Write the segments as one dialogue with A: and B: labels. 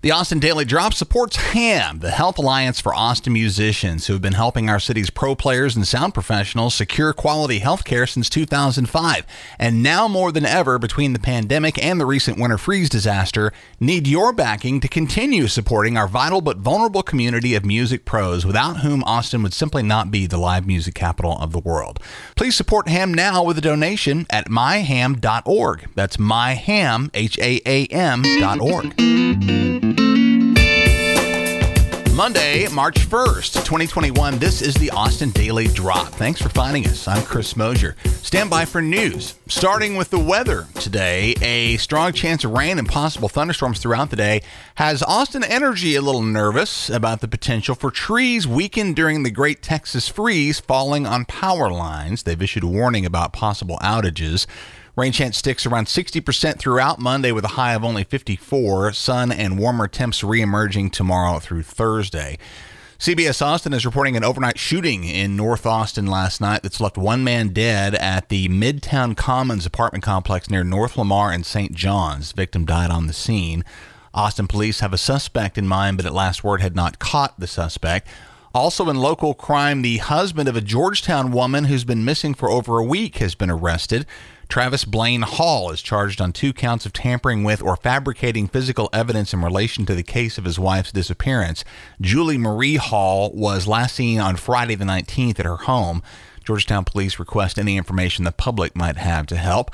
A: The Austin Daily Drop supports HAAM, the Health Alliance for Austin musicians, who have been helping our city's pro players and sound professionals secure quality health care since 2005. And now more than ever, between the pandemic and the recent winter freeze disaster, need your backing to continue supporting our vital but vulnerable community of music pros, without whom Austin would simply not be the live music capital of the world. Please support HAAM now with a donation at myhaam.org. That's myham, H A A M dot org. Monday, March 1st, 2021. This is the Austin Daily Drop. Thanks for finding us. I'm Chris Mosier. Stand by for news. Starting with the weather today, a strong chance of rain and possible thunderstorms throughout the day has Austin Energy a little nervous about the potential for trees weakened during the Great Texas Freeze falling on power lines. They've issued a warning about possible outages. Rain chance sticks around 60% throughout Monday with a high of only 54. Sun and warmer temps reemerging tomorrow through Thursday. CBS Austin is reporting an overnight shooting in North Austin last night that's left one man dead at the Midtown Commons apartment complex near North Lamar and St. John's. The victim died on the scene. Austin police have a suspect in mind, but at last word had not caught the suspect. Also in local crime, the husband of a Georgetown woman who's been missing for over a week has been arrested. Travis Blaine Hall is charged on two counts of tampering with or fabricating physical evidence in relation to the case of his wife's disappearance. Julie Marie Hall was last seen on Friday the 19th at her home. Georgetown police request any information the public might have to help.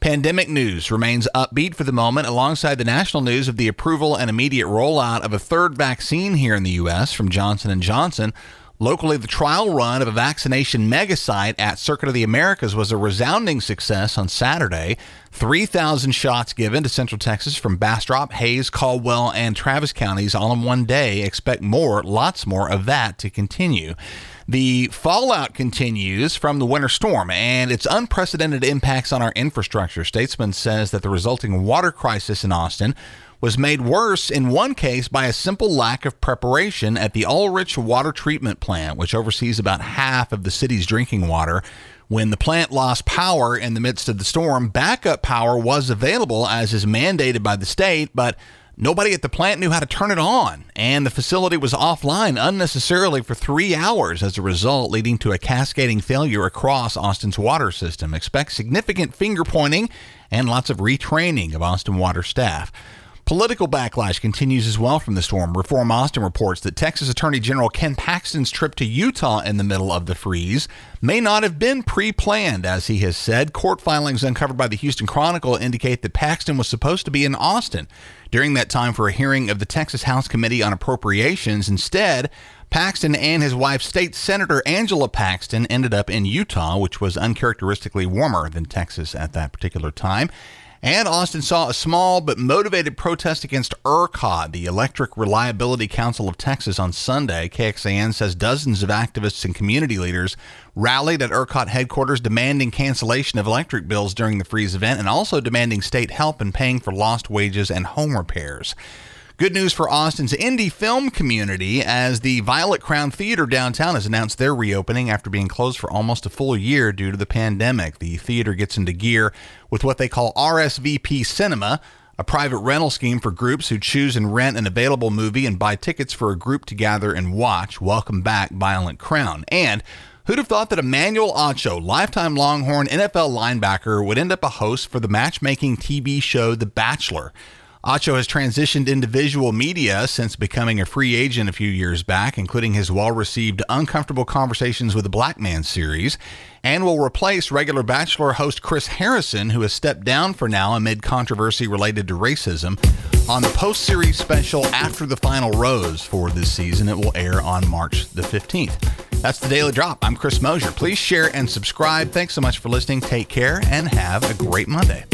A: Pandemic news remains upbeat for the moment alongside the national news of the approval and immediate rollout of a third vaccine here in the US from Johnson & Johnson. Locally, the trial run of a vaccination megasite at Circuit of the Americas was a resounding success on Saturday. 3,000 shots given to Central Texas from Bastrop, Hays, Caldwell, and Travis counties all in one day. Expect more, lots more of that to continue. The fallout continues from the winter storm and its unprecedented impacts on our infrastructure. Statesman says that the resulting water crisis in Austin was made worse in one case by a simple lack of preparation at the Ullrich Water Treatment Plant, which oversees about half of the city's drinking water. When the plant lost power in the midst of the storm, backup power was available as is mandated by the state, but nobody at the plant knew how to turn it on, and the facility was offline unnecessarily for three hours as a result, leading to a cascading failure across Austin's water system. Expect significant finger pointing and lots of retraining of Austin water staff. Political backlash continues as well from the storm. Reform Austin reports that Texas Attorney General Ken Paxton's trip to Utah in the middle of the freeze may not have been pre planned, as he has said. Court filings uncovered by the Houston Chronicle indicate that Paxton was supposed to be in Austin during that time for a hearing of the Texas House Committee on Appropriations. Instead, Paxton and his wife, State Senator Angela Paxton, ended up in Utah, which was uncharacteristically warmer than Texas at that particular time. And Austin saw a small but motivated protest against ERCOT, the Electric Reliability Council of Texas, on Sunday. KXAN says dozens of activists and community leaders rallied at ERCOT headquarters demanding cancellation of electric bills during the freeze event and also demanding state help in paying for lost wages and home repairs. Good news for Austin's indie film community as the Violet Crown Theater downtown has announced their reopening after being closed for almost a full year due to the pandemic. The theater gets into gear with what they call RSVP Cinema, a private rental scheme for groups who choose and rent an available movie and buy tickets for a group to gather and watch. Welcome back, Violet Crown. And Who'd have thought that Emmanuel Acho, lifetime Longhorn NFL linebacker, would end up a host for the matchmaking TV show The Bachelor? Acho has transitioned into visual media since becoming a free agent a few years back, including his well received Uncomfortable Conversations with a Black Man series, and will replace regular Bachelor host Chris Harrison, who has stepped down for now amid controversy related to racism. On the post series special After the Final Rose for this season, it will air on March the 15th. That's the Daily Drop. I'm Chris Mosier. Please share and subscribe. Thanks so much for listening. Take care and have a great Monday.